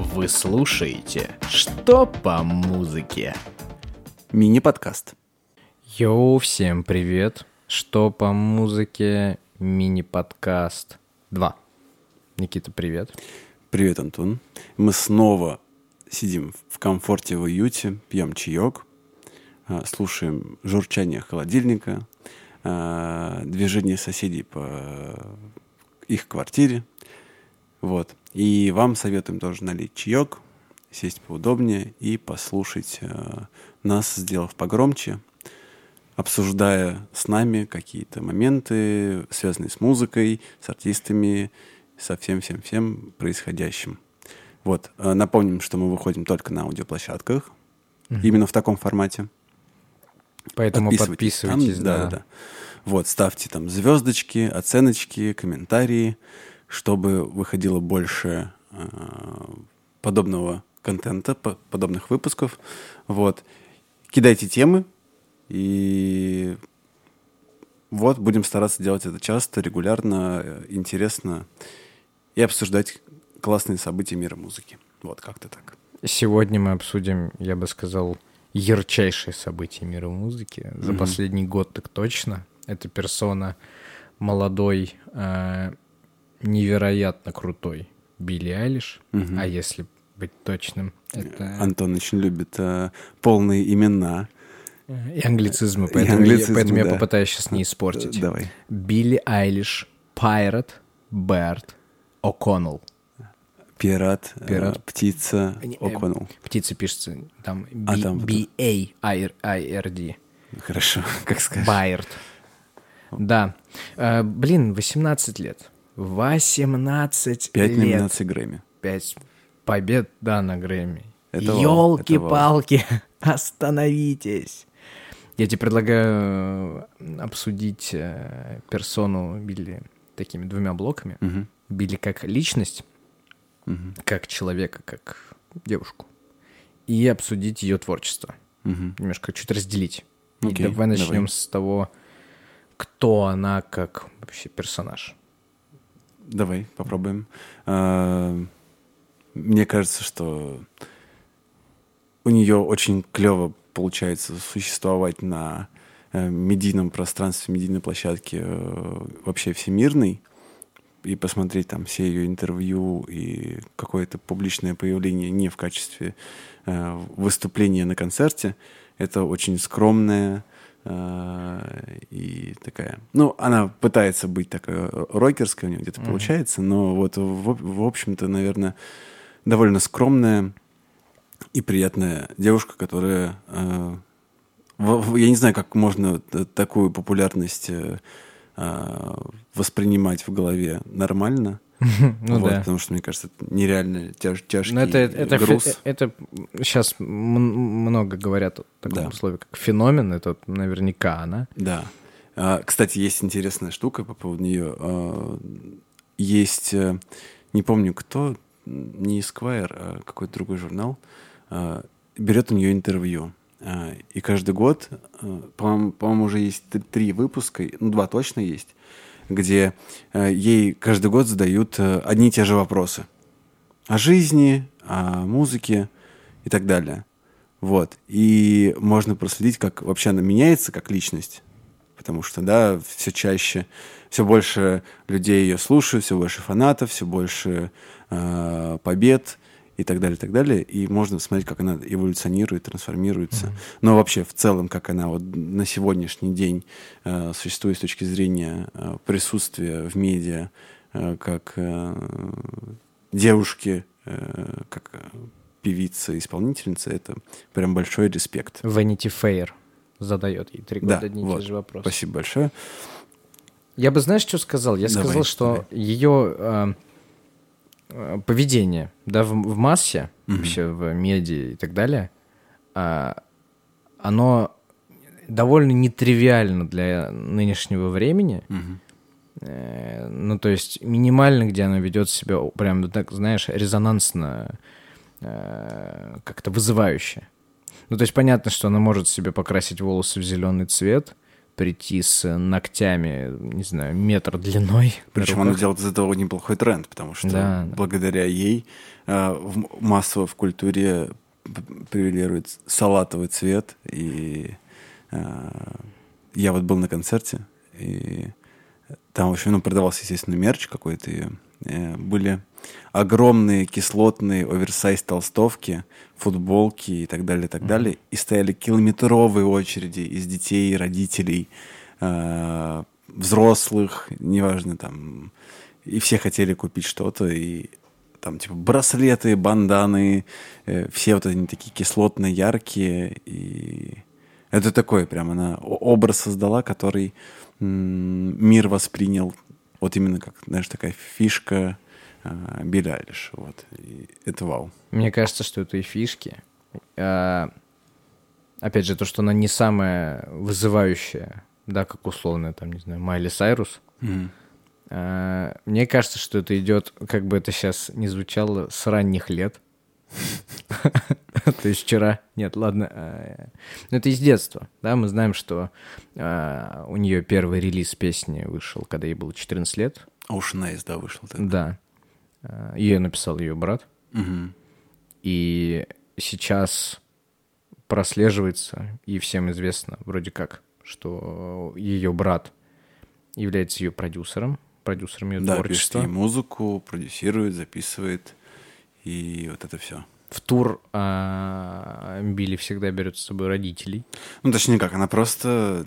Вы слушаете «Что по музыке?» Мини-подкаст. Йоу, всем привет! «Что по музыке?» Мини-подкаст 2. Никита, привет. Привет, Антон. Мы снова сидим в комфорте, в уюте, пьем чаек, а, слушаем журчание холодильника, а, движение соседей по их квартире. Вот. И вам советуем тоже налить чаек, сесть поудобнее и послушать э, нас, сделав погромче, обсуждая с нами какие-то моменты, связанные с музыкой, с артистами, со всем-всем-всем происходящим. Вот. Э, напомним, что мы выходим только на аудиоплощадках, mm-hmm. именно в таком формате. Поэтому подписывайтесь, подписывайтесь там, да. да, да. Вот, ставьте там звездочки, оценочки, комментарии чтобы выходило больше э, подобного контента, по подобных выпусков. Вот. Кидайте темы, и вот будем стараться делать это часто, регулярно, интересно и обсуждать классные события мира музыки. Вот как-то так. Сегодня мы обсудим, я бы сказал, ярчайшие события мира музыки. За mm-hmm. последний год так точно. Это персона молодой э, невероятно крутой Билли Айлиш, угу. а если быть точным, это... Антон очень любит э, полные имена. И англицизмы, поэтому, и англицизмы, я, поэтому да. я попытаюсь сейчас не испортить. Давай. Билли Айлиш, Пайрат, Берт, О'Коннелл. Пират, э, Пират. Э, птица, О'Коннелл. Птица пишется там B-A-I-R-D. Хорошо, как скажешь. Байерт. Да. Э, блин, 18 лет. 18 Пять лет. номинаций Грэмми. Пять побед, да, на Грэмми. Елки-палки, остановитесь. Я тебе предлагаю э, обсудить э, персону Билли такими двумя блоками. Угу. Билли как личность, угу. как человека, как девушку. И обсудить ее творчество. Угу. Немножко чуть разделить. Окей, И давай начнем давай. с того, кто она как вообще персонаж. Давай, попробуем. А, мне кажется, что у нее очень клево получается существовать на э, медийном пространстве, медийной площадке э, вообще всемирной и посмотреть там все ее интервью и какое-то публичное появление не в качестве э, выступления на концерте. Это очень скромная, Э, и такая... Ну, она пытается быть такая рокерская, у нее где-то mm-hmm. получается, но вот, в, в общем-то, наверное, довольно скромная и приятная девушка, которая... Э, в, я не знаю, как можно такую популярность э, э, воспринимать в голове нормально. Ну вот, да. Потому что, мне кажется, это нереально тяж, тяжкий Но это, это, груз. Это, это сейчас много говорят о таком да. слове, как феномен. Это наверняка она. Да. А, кстати, есть интересная штука по поводу нее. А, есть, э, не помню кто, не Esquire, а какой-то другой журнал, а, берет у нее интервью. А, и каждый год, а, по-моему, по уже есть три выпуска, ну, два точно есть, где э, ей каждый год задают э, одни и те же вопросы. О жизни, о музыке и так далее. Вот. И можно проследить, как вообще она меняется как личность. Потому что, да, все чаще, все больше людей ее слушают, все больше фанатов, все больше э, побед и так далее, и так далее. И можно смотреть, как она эволюционирует, трансформируется. Mm-hmm. Но вообще в целом, как она вот на сегодняшний день э, существует с точки зрения э, присутствия в медиа, э, как э, девушки, э, как певица, исполнительница, это прям большой респект. Vanity Fair задает ей три года да, одни и вот. те же вопросы. Спасибо большое. Я бы, знаешь, что сказал? Я давай, сказал, что давай. ее... Э, Э, поведение, да, в, в массе, mm-hmm. вообще в медиа и так далее, а, оно довольно нетривиально для нынешнего времени. Mm-hmm. ну, то есть минимально, где она ведет себя прям, так, знаешь, резонансно, э, как-то вызывающе. Ну, то есть понятно, что она может себе покрасить волосы в зеленый цвет, прийти с ногтями, не знаю, метр длиной. Причем она делает из этого неплохой тренд, потому что Да, да. благодаря ей э, в- массово в культуре превалирует салатовый цвет. И э, я вот был на концерте, и там, в общем, ну, продавался, естественно, мерч какой-то. и, э, были огромные кислотные оверсайз толстовки, футболки и так далее, и так далее. И стояли километровые очереди из детей, родителей, э, взрослых, неважно, там. И все хотели купить что-то, и там, типа, браслеты, банданы, э, все вот они такие кислотные, яркие, и это такой прям она образ создала, который мир воспринял вот именно как, знаешь, такая фишка э, Билли Айлиш, вот, и это вау. Мне кажется, что это и фишки. А, опять же, то, что она не самая вызывающая, да, как условно, там, не знаю, Майли Сайрус. А, мне кажется, что это идет, как бы это сейчас не звучало, с ранних лет. То есть вчера. Нет, ладно. а, ну, Это из детства. Да, мы знаем, что а, у нее первый релиз песни вышел, когда ей было 14 лет. Ocean Eyes, да, вышел тогда. Да. А, Ее написал ее брат. И сейчас прослеживается, и всем известно, вроде как, что ее брат является ее продюсером, продюсером ее Да, пишет творчества. и музыку, продюсирует, записывает, и вот это все. В тур а, Билли всегда берет с собой родителей. Ну, точнее как, она просто,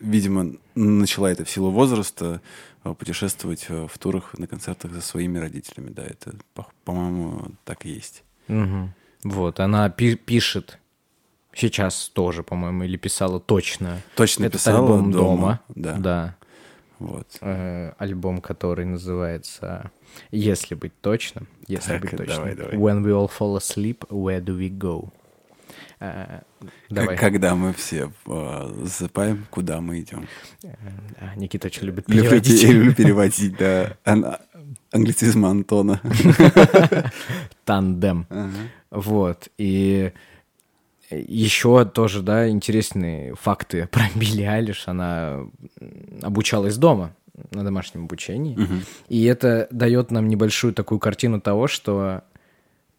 видимо, начала это в силу возраста, э, путешествовать э, в турах, на концертах за своими родителями. Да, это, по- по-моему, так и есть. Мгм. Вот, она пи- пишет сейчас тоже, по-моему, или писала точно. Точно этот писала альбом дома, дома. да. да. Вот. э, альбом, который называется «Если быть точным», если Так, быть точным, давай, давай. «When we all fall asleep, where do we go?» Э, Давай. Когда мы все э, засыпаем, куда мы идем? Э, Никита очень любит переводить. пе- люблю переводить, да. Ан- Англицизм Антона. Тандем. Ага. Вот. И еще тоже, да, интересные факты про Билли Айлиш. Она обучалась дома на домашнем обучении. Мгм. И это дает нам небольшую такую картину того, что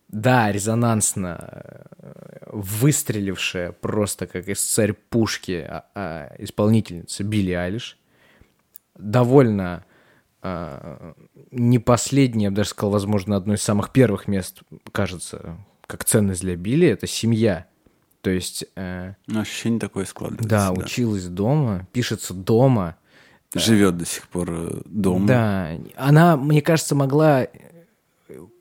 да, резонансно э, выстрелившая просто как из царь пушки а- а, исполнительница Билли Айлиш, довольно а, не последняя, я бы даже сказал, возможно, одно из самых первых мест, кажется, как ценность для Билли, это семья. То есть, э, Ну, ощущение такое складывается. да, училась дома, пишется дома, Живет до сих пор э, дома. Да, она, мне кажется, могла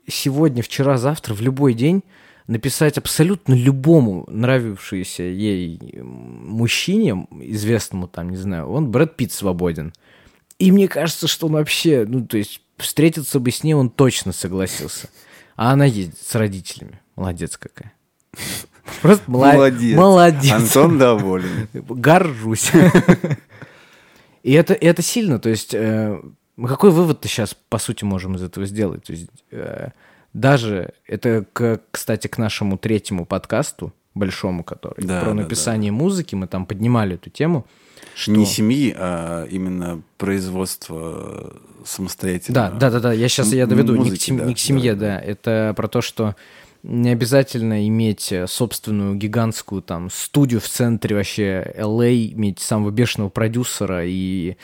сегодня, вчера, завтра, в любой день написать абсолютно любому нравившемуся ей мужчине, известному там, не знаю, он Брэд Питт свободен. И мне кажется, что он вообще, ну, то есть, встретиться бы с ней он точно согласился. А она ездит с родителями. Молодец какая. Просто Молодец. Молодец. Антон доволен. Горжусь. И это, это сильно, то есть э, какой вывод-то сейчас, по сути, можем из этого сделать? То есть э, даже, это, к, кстати, к нашему третьему подкасту, большому, который Да, про да, написание музыки, мы там поднимали эту тему. Что... Не семьи, а именно производство самостоятельно. Да, да, да, да. Я сейчас я доведу не, к музыки, сем- да, не к семье, да, да, Это про то, что не обязательно иметь э, собственную гигантскую там студию в центре вообще LA, иметь самого бешеного продюсера и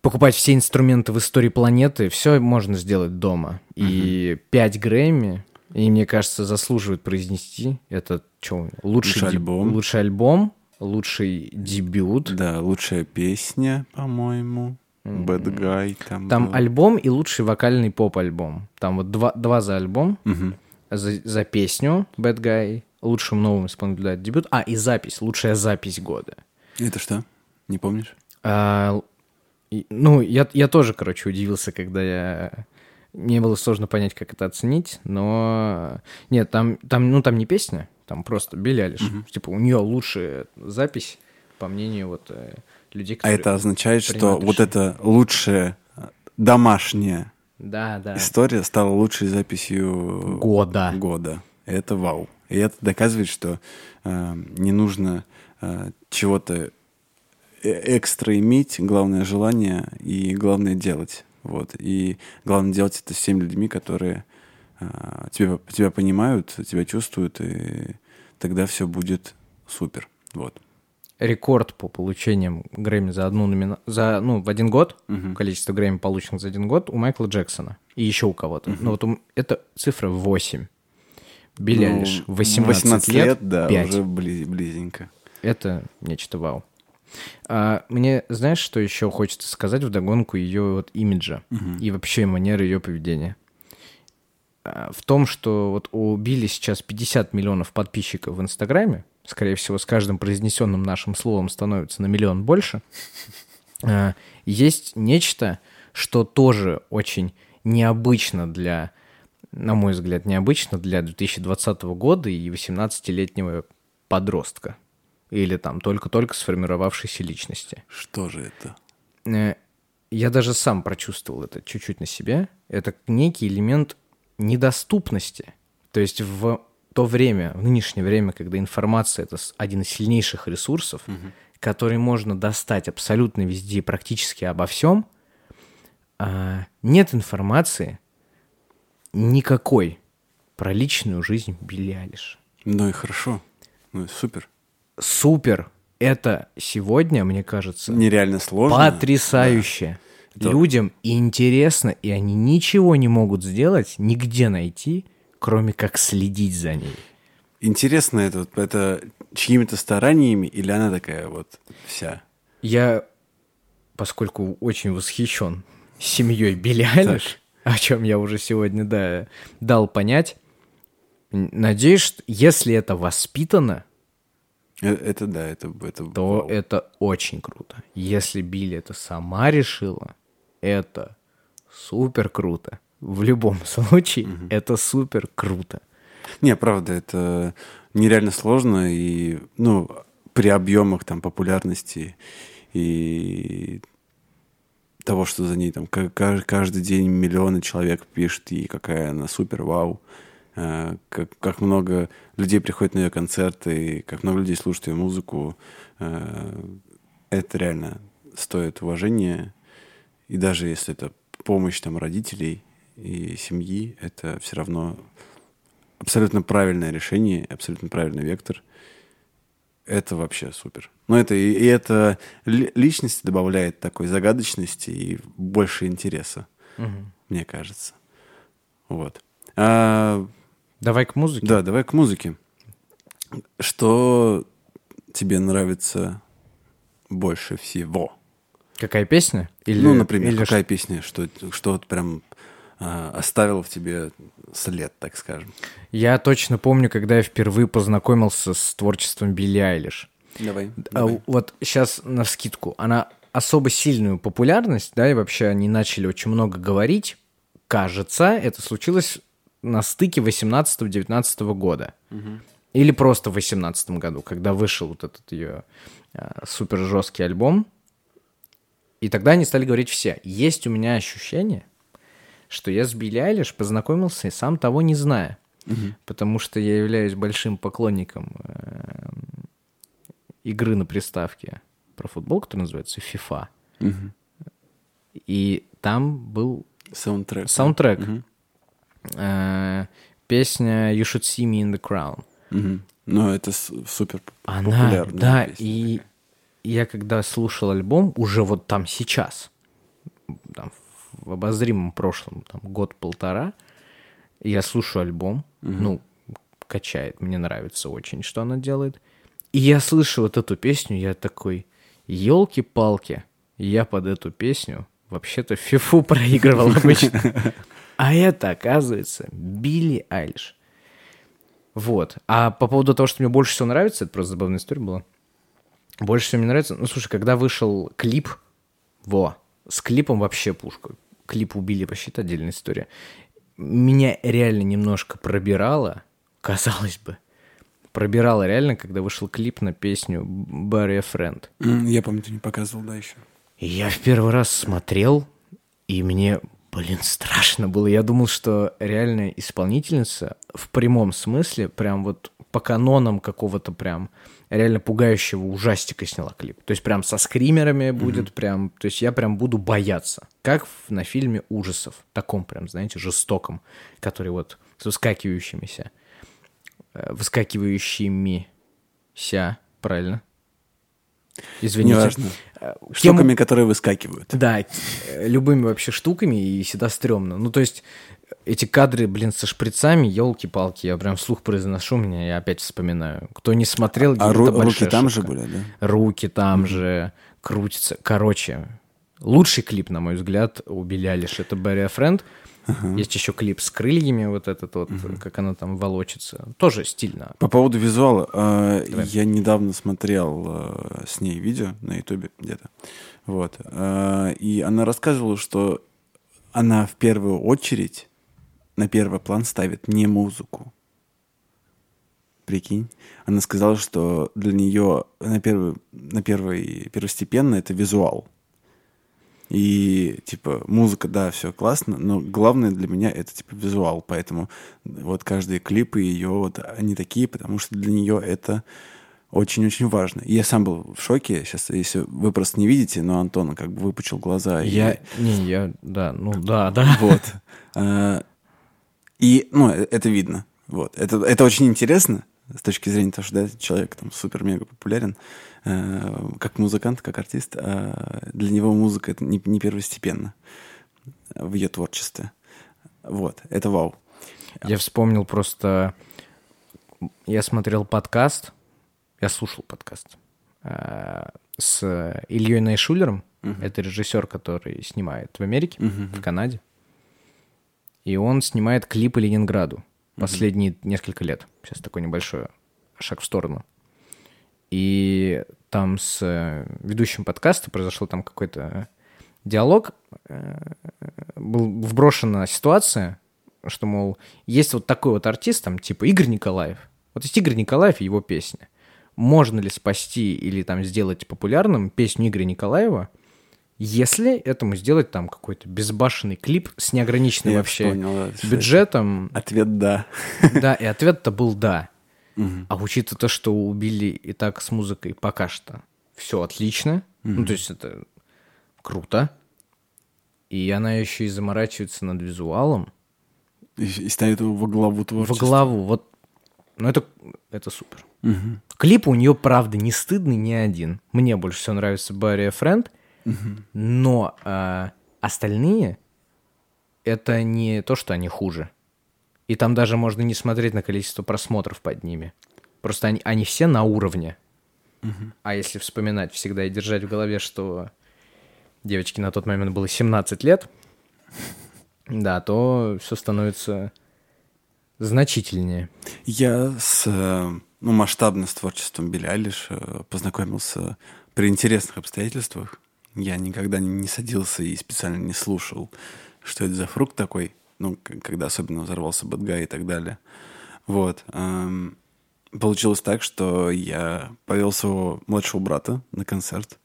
покупать все инструменты в истории планеты. Все можно сделать дома. И 5 Грэмми, и мне кажется, заслуживает произнести. Это что, лучший, Лучший деб- альбом. Лучший альбом, лучший дебют. Да, лучшая песня, по-моему. Bad Guy там. Там был. альбом и лучший вокальный поп-альбом. Там вот два, два за альбом, Мгм. За, за песню Bad Guy, лучшим новым исполнителем дебют. А, и запись, лучшая запись года. Это что? Не помнишь? А, ну, я, я тоже, короче, удивился, когда я... Мне было сложно понять, как это оценить, но... Нет, там, там, ну, там не песня, там просто Билли Айлиш. Типа, у нее лучшая запись, по мнению вот э, людей, А которые... это означает, что вот это лучшая домашняя Да, да. история стала лучшей записью Года. года. Это вау. И это доказывает, что э, не нужно э, чего-то э, экстра иметь, главное желание и главное делать. Вот. И главное делать это с теми людьми, которые а, тебя, тебя понимают, тебя чувствуют, и тогда все будет супер. Вот. Рекорд по получениям Грэмми за одну номина... за, ну, в один год, Мгм. количество Грэмми, полученных за один год, у Майкла Джексона. И еще у кого-то. Но вот у- это цифра 8. Билли Ну, Айлиш 18, лет, да, 5. уже бли- близенько. Это нечто вау. А, мне, знаешь, что еще хочется сказать вдогонку ее вот имиджа и вообще манеры ее поведения? А, в том, что вот у Билли сейчас 50 миллионов подписчиков в Инстаграме, скорее всего, с каждым произнесенным нашим словом становится на миллион больше, а, есть нечто, что тоже очень необычно для, на мой взгляд, необычно для 2020 года и 18-летнего подростка или там только-только сформировавшейся личности. Что же это? Э, Я даже сам прочувствовал это чуть-чуть на себе. Это некий элемент недоступности. То есть в то время, в нынешнее время, когда информация это один из сильнейших ресурсов, который можно достать абсолютно везде практически обо всем, а, нет информации никакой про личную жизнь Билли Айлиш. Ну и хорошо. Ну и супер. Супер! Это сегодня, мне кажется, Нереально сложно. Потрясающе. Это- Людям интересно, и они ничего не могут сделать, нигде найти, кроме как следить за ней. Интересно, это, это чьими-то стараниями или она такая вот вся? Я, поскольку очень восхищен семьей Билли Айлиш, о чем я уже сегодня да, дал понять, надеюсь, что если это воспитано, Э, Это да, это... это то вау. это очень круто. Если Билли это сама решила, это супер круто. В любом случае, это супер круто. Не, правда, это нереально сложно, и, ну, при объемах там популярности и того, что за ней там ка- ка- каждый день миллионы человек пишут, и какая она супер, вау. Э, Как, как много людей приходит на ее концерты, и как много людей слушают ее музыку. Э, Это реально стоит уважения. И даже если это помощь там родителей и семьи, это все равно абсолютно правильное решение, абсолютно правильный вектор. Это вообще супер. Но это и, и это ли- личности добавляет такой загадочности и больше интереса, мне кажется. Вот. А, Давай к музыке. да, давай к музыке. Что тебе нравится больше всего? Какая песня? Или, ну, например, или какая песня, что, что вот прям а, оставила в тебе след, так скажем? Я точно помню, когда я впервые познакомился с творчеством Билли Айлиш. Давай. А вот сейчас на скидку. Она особо сильную популярность, да, и вообще они начали очень много говорить. Кажется, это случилось на стыке 18-19 года. Или просто в 18 году, когда вышел вот этот ее супер жесткий альбом. И тогда они стали говорить все. Есть у меня ощущение, что я с Билли Айлиш познакомился, и сам того не зная. Потому что я являюсь большим поклонником э, игры на приставке про футбол, которая называется FIFA. Мгм. И там был Саундтрек. саундтрек. Э, песня You Should See Me in the Crown. Мгм. Ну, это супер Она, популярная да, песня. и я когда слушал альбом, уже вот там сейчас, там, в обозримом прошлом, там, год-полтора, я слушаю альбом, ну, качает, мне нравится очень, что она делает. И я слышу вот эту песню, я такой, елки-палки, я под эту песню вообще-то фифу проигрывал обычно. А это, оказывается, Билли Айлиш. Вот. А по поводу того, что мне больше всего нравится, это просто забавная история была. Больше всего мне нравится... Ну, слушай, когда вышел клип, во, с клипом вообще пушка. Клип убили, вообще это отдельная история. Меня реально немножко пробирало, казалось бы. Пробирало реально, когда вышел клип на песню «Bury a Friend». М, Я помню, ты не показывал, да, еще. И Я в первый раз смотрел, и мне, блин, страшно было. Я думал, что реальная исполнительница в прямом смысле, прям вот по канонам какого-то прям реально пугающего ужастика сняла клип. То есть прям со скримерами будет прям... То есть я прям буду бояться. Как на фильме ужасов. Таком прям, знаете, жестоком. Который вот с выскакивающимися. э, Выскакивающимися. Правильно? Извините. Неважно. Э, Штуками, которые выскакивают. да, э, любыми вообще штуками, и всегда стрёмно. Ну, то есть, эти кадры, блин, со шприцами, елки-палки, я прям вслух произношу, меня я опять вспоминаю. Кто не смотрел, А ру- руки там же ошибка. были, да? Руки там же, крутятся. Короче, лучший клип, на мой взгляд, у Билли Алиш, это Barry Friend. Есть еще клип с крыльями, вот этот вот, как она там волочится. Тоже стильно. По поводу визуала, э, Давай. я недавно смотрел э, с ней видео на Ютубе где-то, вот, э, и она рассказывала, что она в первую очередь на первый план ставит не музыку. Прикинь, она сказала, что для нее на первый, на первый первостепенно это визуал. И, типа, музыка, да, все классно, но главное для меня это, типа, визуал. Поэтому вот каждые клипы ее, вот, они такие, потому что для нее это очень-очень важно. И я сам был в шоке. Сейчас, если вы просто не видите, но Антон как бы выпучил глаза. и- Я, не, я, да, ну да, да. Вот. А, И, ну, э- это видно. Вот. Это, это очень интересно с точки зрения того, что да, человек там супер-мега популярен, э, как музыкант, как артист. а для него музыка это не, не первостепенно в ее творчестве. Вот. Это вау. Я вспомнил просто... Я смотрел подкаст, я слушал подкаст э, с Ильей Найшулером. Это режиссер, который снимает в Америке, в Канаде. И он снимает клипы Ленинграду последние несколько лет. Сейчас такой небольшой шаг в сторону. И там с э, ведущим подкаста произошел там какой-то диалог. Э, Был вброшена ситуация, что, мол, есть вот такой вот артист, там, типа Игорь Николаев. Вот есть Игорь Николаев и его песня. Можно ли спасти или там сделать популярным песню Игоря Николаева, если этому сделать там какой-то безбашенный клип с неограниченным Я вообще вспомнил, да, бюджетом? Ответ «да». Да, и ответ-то был да. А учитывая то, что убили и так с музыкой пока что все отлично, ну, то есть это круто, и она еще и заморачивается над визуалом, И, и ставит его во главу во творчества. главу, вот, ну, это, это супер. Клип у нее, правда, не стыдный ни один. Мне больше всего нравится Барри Френд, но а, остальные это не то, что они хуже. И там даже можно не смотреть на количество просмотров под ними. Просто они, они все на уровне. А если вспоминать всегда и держать в голове, что девочке на тот момент было 17 лет, да, то все становится значительнее. Я с э, ну, масштабно с творчеством Билли Айлиш э, познакомился при интересных обстоятельствах. Я никогда не, садился и специально не слушал, что это за фрукт такой, ну, когда особенно взорвался Бэтгай и так далее. Вот. эм, получилось так, что я повел своего младшего брата на концерт.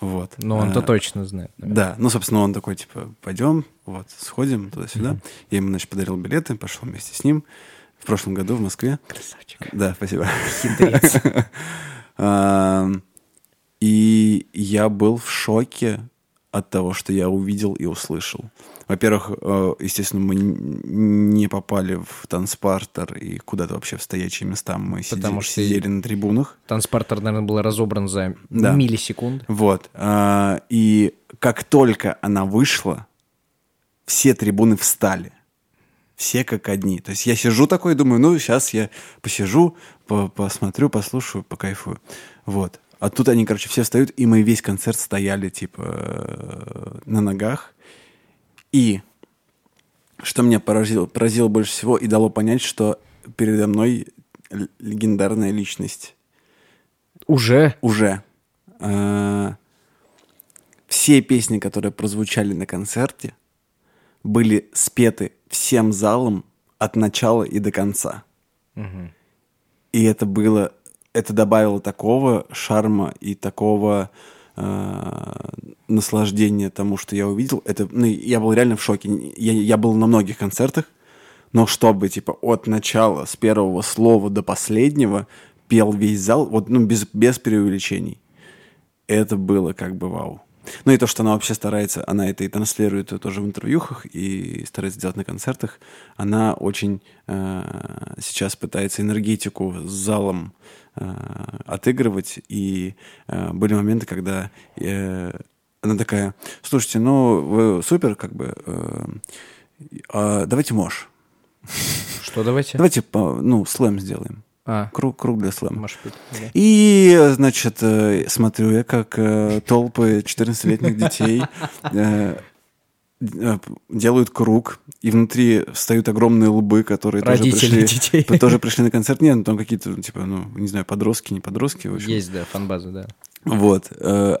Вот. Но он-то Э, точно знает. наверное. да, ну, собственно, он такой, типа, пойдем, вот, сходим туда-сюда. Я ему, значит, подарил билеты, пошел вместе с ним в прошлом году в Москве. Красавчик. Да, спасибо. Хитрец. И я был в шоке от того, что я увидел и услышал. Во-первых, э, естественно, мы не попали в танцпартер и куда-то вообще в стоячие места. Мы Потому что- сидели на трибунах. Транспортер, наверное, был разобран за Да. миллисекунды. Вот. а, И как только она вышла, все трибуны встали. Все как одни. То есть я сижу такой, думаю, ну, сейчас я посижу, по- посмотрю, послушаю, покайфую. Вот. А тут они, короче, все встают, и мы весь концерт стояли, типа, на ногах. И что меня поразило, поразило больше всего и дало понять, что передо мной легендарная личность Уже? уже. А, Все песни, которые прозвучали на концерте, были спеты всем залом от начала и до конца. И это было, это добавило такого шарма и такого а, наслаждения тому, что я увидел. Это, ну, я был реально в шоке. Я, я был на многих концертах, но чтобы, типа, от начала, с первого слова до последнего, пел весь зал, вот, ну, без, без преувеличений. Это было как бы вау. Ну и то, что она вообще старается, она это и транслирует тоже в интервьюхах и старается делать на концертах, она очень э, сейчас пытается энергетику с залом э, отыгрывать. И э, были моменты, когда э, она такая, слушайте, ну вы супер, как бы, э, а давайте мож. Что давайте? Давайте, ну, слэм сделаем. А. Круг, круг для слэма. Может быть, да. И, значит, э, смотрю я, как э, толпы 14-летних детей э, делают круг, и внутри встают огромные лбы, которые тоже Родители пришли, детей. тоже пришли на концерт. Нет, ну, там какие-то, ну, типа, ну, не знаю, подростки, не подростки, в общем. Есть, да, фанбаза, да. Вот.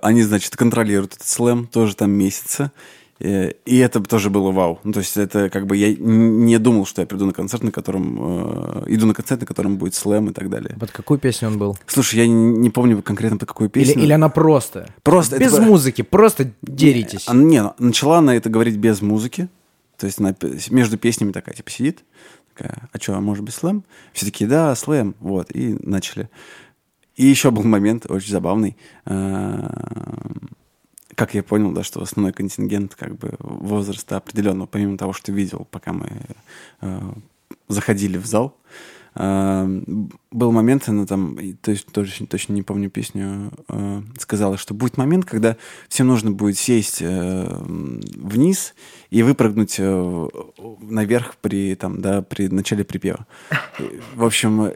Они, значит, контролируют этот слэм, тоже там месяца. Э, И это тоже было вау. Ну, то есть это как бы я не думал, что я приду на концерт, на котором... э, иду на концерт, на котором будет слэм и так далее. Под какую песню он был? Слушай, я не не помню конкретно под какую Или, песню. или она просто? Просто Без это- музыки, просто деритесь. Она- не, начала она это говорить без музыки. То есть она между песнями такая, типа, сидит. Такая, а что, а может быть слэм? Все такие, да, слэм. Вот, и начали. И еще был момент очень забавный. Э, Как я понял, да, что основной контингент как бы возраста определенного, помимо того, что видел, пока мы э, заходили в зал, э, был момент, она там, то есть точно, точно не помню песню, э, сказала, что будет момент, когда всем нужно будет сесть э, вниз и выпрыгнуть э, наверх при, там, да, при начале припева. В общем,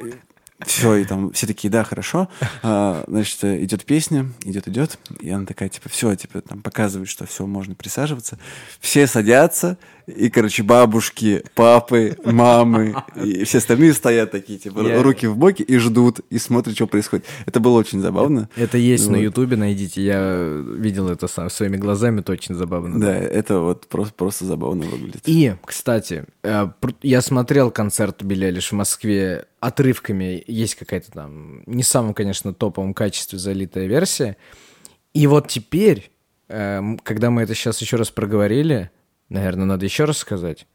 все, и там все такие, да, хорошо. А, значит, идет песня, идет, идет, и она такая, типа, все, типа, там показывает, что все, можно присаживаться. Все садятся, и, короче, бабушки, папы, мамы, и все остальные стоят такие, типа, Я- руки в боки и ждут, и смотрят, что происходит. Это было очень забавно. Это есть на Вот. Ютубе, найдите. Я видел это сам своими глазами, это очень забавно. Да, это вот просто, просто забавно выглядит. И, кстати, э, я смотрел концерт Билли Эйлиш в Москве отрывками. Есть какая-то там, не в самом, конечно, топовом качестве залитая версия. И вот теперь, э, когда мы это сейчас еще раз проговорили, наверное, надо еще раз сказать,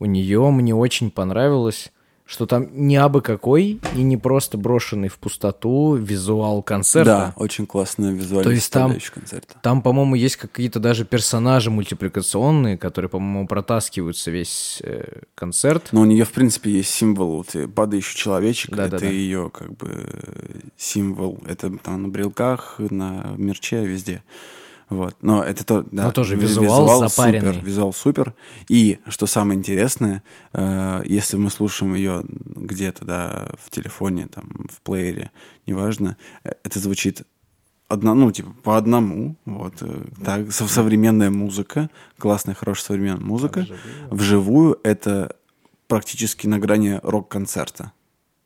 у нее мне очень понравилось, что там не абы какой и не просто брошенный в пустоту визуал концерта. Да, очень классная визуальная То есть там- концерта. Там, по-моему, есть какие-то даже персонажи мультипликационные, которые, по-моему, протаскиваются весь э, концерт. Но у нее, в принципе, есть символ, вот, падающий человечек, Да-да-да. это ее как бы символ, это там на брелках, на мерче, везде. Вот. Но это то, да. Но тоже ви- визуал запаренный. Супер, визуал супер. И, что самое интересное, э, если мы слушаем ее где-то, да, в телефоне, там, в плеере, неважно, э, это звучит одна, ну, типа, по одному, вот, э, так, со- современная музыка, классная, хорошая современная музыка. Вживую это практически на грани рок-концерта.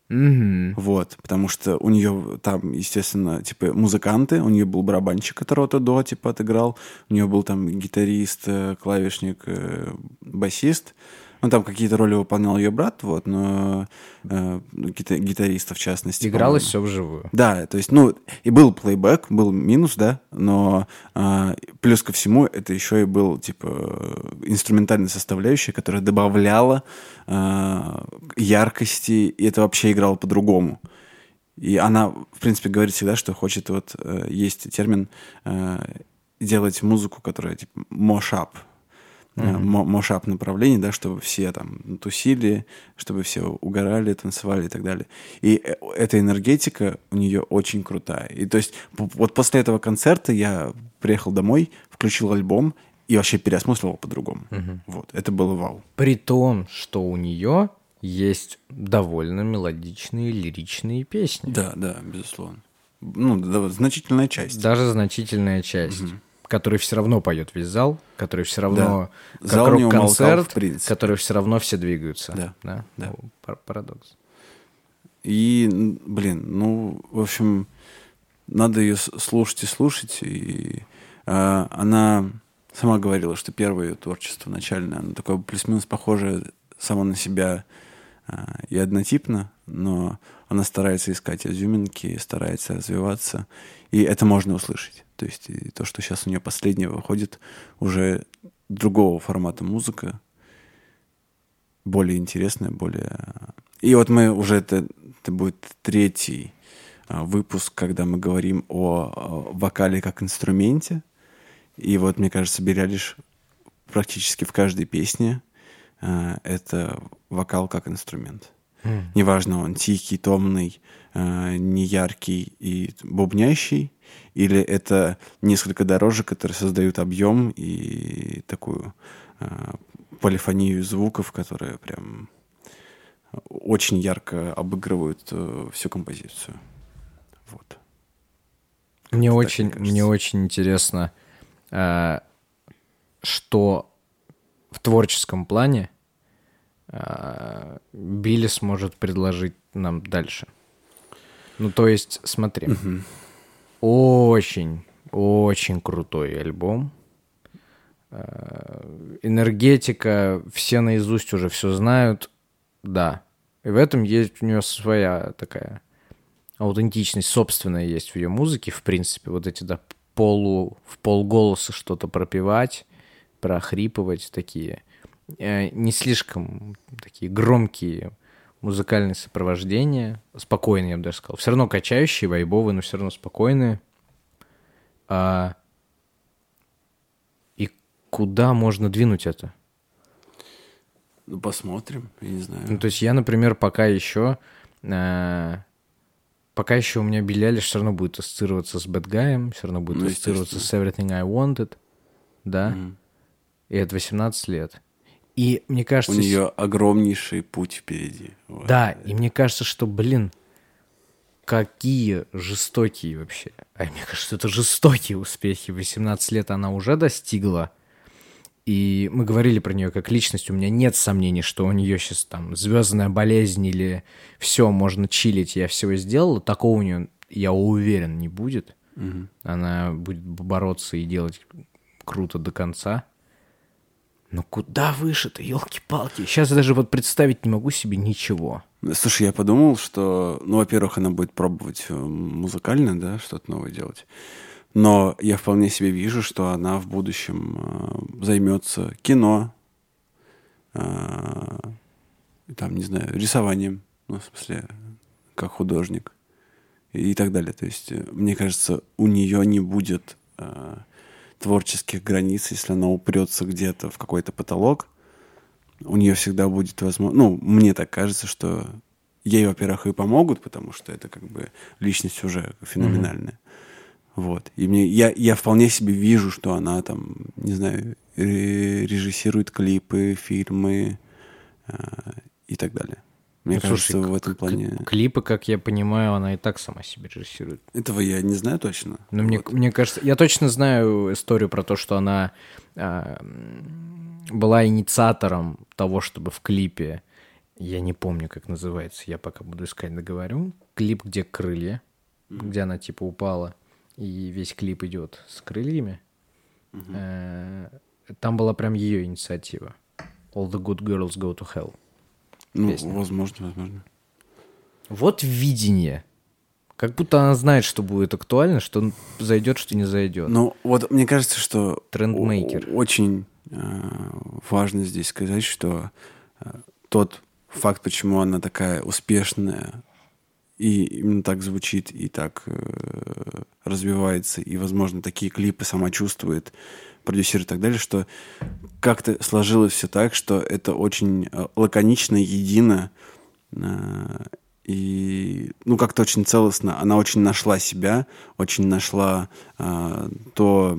Мгм. Вот, потому что у нее там, естественно, типа музыканты, у нее был барабанщик, которого-то до, типа, отыграл, у нее был там гитарист, э, клавишник, э, басист, ну, там какие-то роли выполнял ее брат, вот, но э, гита- гитариста, в частности. Игралось все вживую. Да, то есть, ну, и был плейбэк, был минус, да, но а, плюс ко всему это еще и был, типа, э, инструментальная составляющая, которая добавляла а, яркости, и это вообще играло по-другому. И она, в принципе, говорит всегда, что хочет, вот, э, есть термин э, делать музыку, которая, типа, мошап, мошап направлений, да, чтобы все там тусили, чтобы все угорали, танцевали и так далее. И э, эта энергетика у нее очень крутая. И то есть вот после этого концерта я приехал домой, включил альбом и вообще переосмыслил его по-другому. Вот, это было вау. При том, что у нее есть довольно мелодичные лиричные песни. Да, да, безусловно. Ну, да, значительная часть. Даже значительная часть, который все равно поет весь зал, который все равно как Зал рок-концерт, который все равно все двигаются. Да, да, да. Ну, пар- Парадокс. И, блин, ну, в общем, надо ее слушать и слушать. И а, она сама говорила, что первое ее творчество начальное, оно такое плюс-минус похожее само на себя а, и однотипно, но она старается искать изюминки, старается развиваться, и это можно услышать. То есть то, что сейчас у нее последнее выходит, уже другого формата музыка, более интересная, более... И вот мы уже, это, это будет третий а, выпуск, когда мы говорим о вокале как инструменте. И вот, мне кажется, Белялиш практически в каждой песне а, это вокал как инструмент. Mm. Неважно, он тихий, томный, неяркий и бубнящий, или это несколько дорожек, которые создают объем и такую полифонию звуков, которые прям очень ярко обыгрывают э, всю композицию. Вот. Мне так, очень, мне, мне очень интересно, э, что в творческом плане э, Билли сможет предложить нам дальше. Ну, то есть, смотри, угу. очень, очень крутой альбом. Э, энергетика, все наизусть уже все знают, да. И в этом есть у нее своя такая аутентичность собственная есть в ее музыке, в принципе, вот эти, да, полу, в полголоса что-то пропевать, прохрипывать такие, э, не слишком такие громкие музыкальные сопровождения, спокойные, я бы даже сказал, все равно качающие, вайбовые, но все равно спокойные. А... И куда можно двинуть это? Ну, посмотрим, я не знаю. Ну, то есть я, например, пока еще... Э, пока еще у меня Билли все равно будет ассоциироваться с Бэтгаем, все равно будет ну, ассоциироваться с Everything I Wanted, да? Mm. И это 18 лет. И мне кажется... У нее огромнейший путь впереди. Вот. Да, и мне кажется, что, блин, какие жестокие вообще. А мне кажется, это жестокие успехи. 18 лет она уже достигла. И мы говорили про нее как личность. У меня нет сомнений, что у нее сейчас там звездная болезнь или все, можно чилить, я всего сделала. Такого у нее, я уверен, не будет. Угу. Она будет бороться и делать круто до конца. Но куда выше-то, елки-палки? Сейчас даже вот представить не могу себе ничего. Слушай, я подумал, что, ну, во-первых, она будет пробовать э, музыкально, да, что-то новое делать. Но я вполне себе вижу, что она в будущем э, займется кино, э, там, не знаю, рисованием, ну, в смысле, как художник и так далее. То есть, э, мне кажется, у нее не будет э, творческих границ, если она упрется где-то в какой-то потолок. У нее всегда будет возможность... Ну, мне так кажется, что ей, во-первых, и помогут, потому что это как бы личность уже феноменальная. Mm-hmm. Вот. И мне, я, я вполне себе вижу, что она там, не знаю, режиссирует клипы, фильмы э, и так далее. Мне ну, кажется, слушай, в этом плане... Клипы, как я понимаю, она и так сама себе режиссирует. Этого я не знаю точно. Но вот. мне, мне кажется... Я точно знаю историю про то, что она э, была инициатором того, чтобы в клипе... Я не помню, как называется, я пока буду искать, договорю. Клип, где крылья, mm-hmm. где она типа упала и весь клип идет с крыльями. Угу. Там была прям ее инициатива. All the good girls go to hell. Ну, Песня. возможно, возможно. Вот видение. Как будто она знает, что будет актуально, что зайдет, что не зайдет. Ну, вот мне кажется, что Трендмейкер. очень э, важно здесь сказать, что э, тот факт, почему она такая успешная и именно так звучит, и так э, развивается, и, возможно, такие клипы сама чувствует, продюсер и так далее, что как-то сложилось все так, что это очень э, лаконично, едино, э, и, ну, как-то очень целостно. Она очень нашла себя, очень нашла э, то,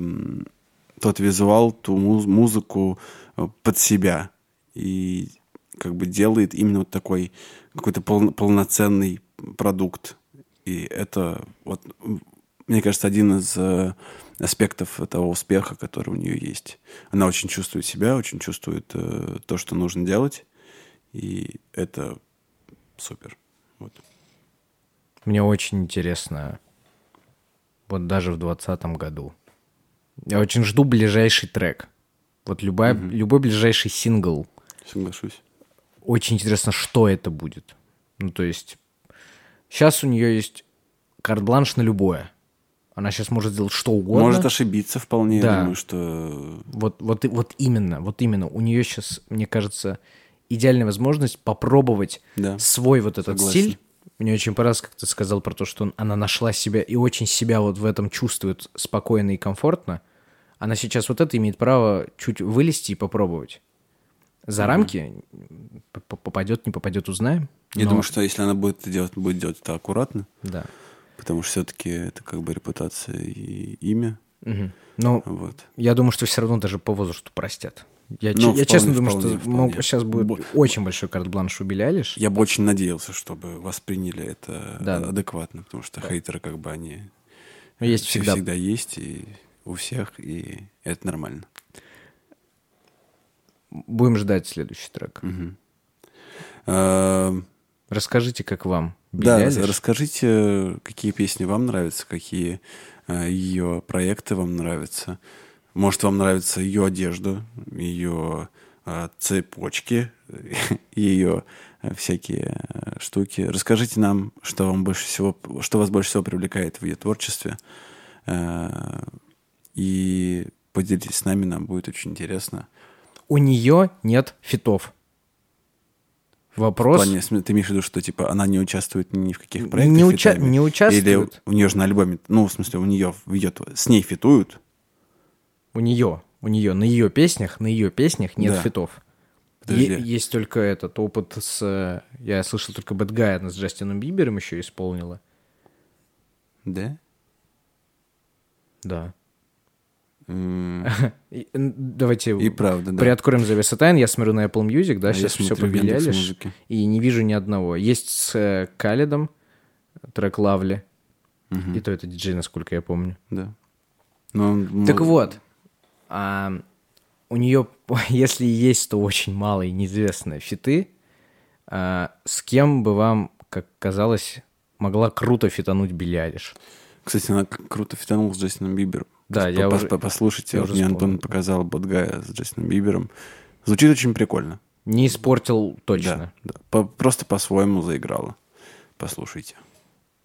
тот визуал, ту муз музыку под себя. И как бы делает именно вот такой какой-то пол полноценный продукт. И это, вот, мне кажется, один из аспектов того успеха, который у нее есть. Она очень чувствует себя, очень чувствует э, то, что нужно делать. И это супер. Вот. Мне очень интересно, вот даже в двадцатом году. Я очень жду ближайший трек. Вот любая, угу. любой ближайший сингл. Соглашусь. Очень интересно, что это будет. Ну, то есть, Сейчас у нее есть карт-бланш на любое. Она сейчас может сделать что угодно. Может ошибиться вполне, да. я думаю, что... Вот, вот, вот именно, вот именно. У нее сейчас, мне кажется, идеальная возможность попробовать да. свой вот этот Согласен. стиль Мне очень понравилось, как ты сказал про то, что он- она нашла себя и очень себя вот в этом чувствует спокойно и комфортно. Она сейчас вот это имеет право чуть вылезти и попробовать. За рамки п- п- попадет, не попадет, узнаем. Я Но- думаю, что если она будет это делать, будет делать это аккуратно, Да. Потому что все-таки это как бы репутация и имя. Мгм. Но Вот. я думаю, что все равно даже по возрасту простят. Я, Ну, я вполне, честно думаю, вполне, что вполне. сейчас будет Бо- очень большой карт-бланш у Билли Айлиш. Я бы очень надеялся, чтобы восприняли это Да. адекватно, потому что хейтеры как бы они Есть все всегда. всегда есть и у всех, и это нормально. Будем ждать следующий трек. Мгм. Расскажите, как вам Билли Да, расскажите, какие песни вам нравятся, какие ее проекты вам нравятся. Может, вам нравится ее одежда, ее цепочки, ее всякие э, штуки. Расскажите нам, что вам больше всего, что вас больше всего привлекает в ее творчестве. Э, И поделитесь с нами, нам будет очень интересно. У нее нет фитов. В Вопрос. плане, см- ты имеешь в виду, что типа она не участвует ни в каких Не проектах? уча- фитами? не участвует. Или у нее же на альбоме, ну, в смысле, у нее, в ее, с ней фитуют? У нее, у нее на ее песнях, на ее песнях нет Да. фитов. Е- есть только этот опыт с... э, Я слышал только Bad Guy, она с Джастином Бибером еще исполнила. Да? Да. И, давайте И правда, да. приоткроем завесу тайн. Я смотрю на Apple Music, да, А сейчас все Яндекс.Музыке. и не вижу ни одного. Есть с э, Каледом трек Лавли, Мгм. и то это диджей, насколько я помню. Да. Но он Так вот, а, у нее, если и есть, то очень малые неизвестные фиты. А, с кем бы вам, как казалось, могла круто фитануть Билли Айлиш? Кстати, она круто фитанула с Джастином Бибером. Да, я уже- Послушайте, я уже мне. Антон показал Бадгая с Джастином Бибером. Звучит очень прикольно. Не испортил Да, точно. да. По- просто по-своему заиграла. Послушайте.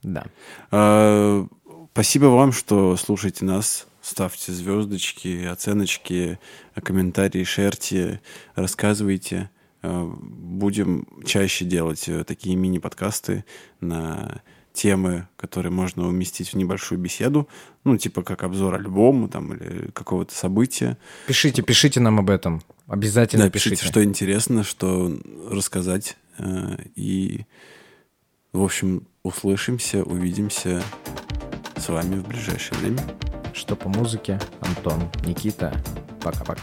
Да. А, Спасибо вам, что слушаете нас. Ставьте звездочки, оценочки, комментарии, шерьте, рассказывайте. А, Будем чаще делать э, такие мини-подкасты на темы, которые можно уместить в небольшую беседу, ну, типа как обзор альбома там, или какого-то события. Пишите, пишите нам об этом. Обязательно Да, пишите. пишите, что интересно, что рассказать. э, И, в общем, услышимся, увидимся с вами в ближайшее время. Что по музыке. Антон, Никита. Пока-пока.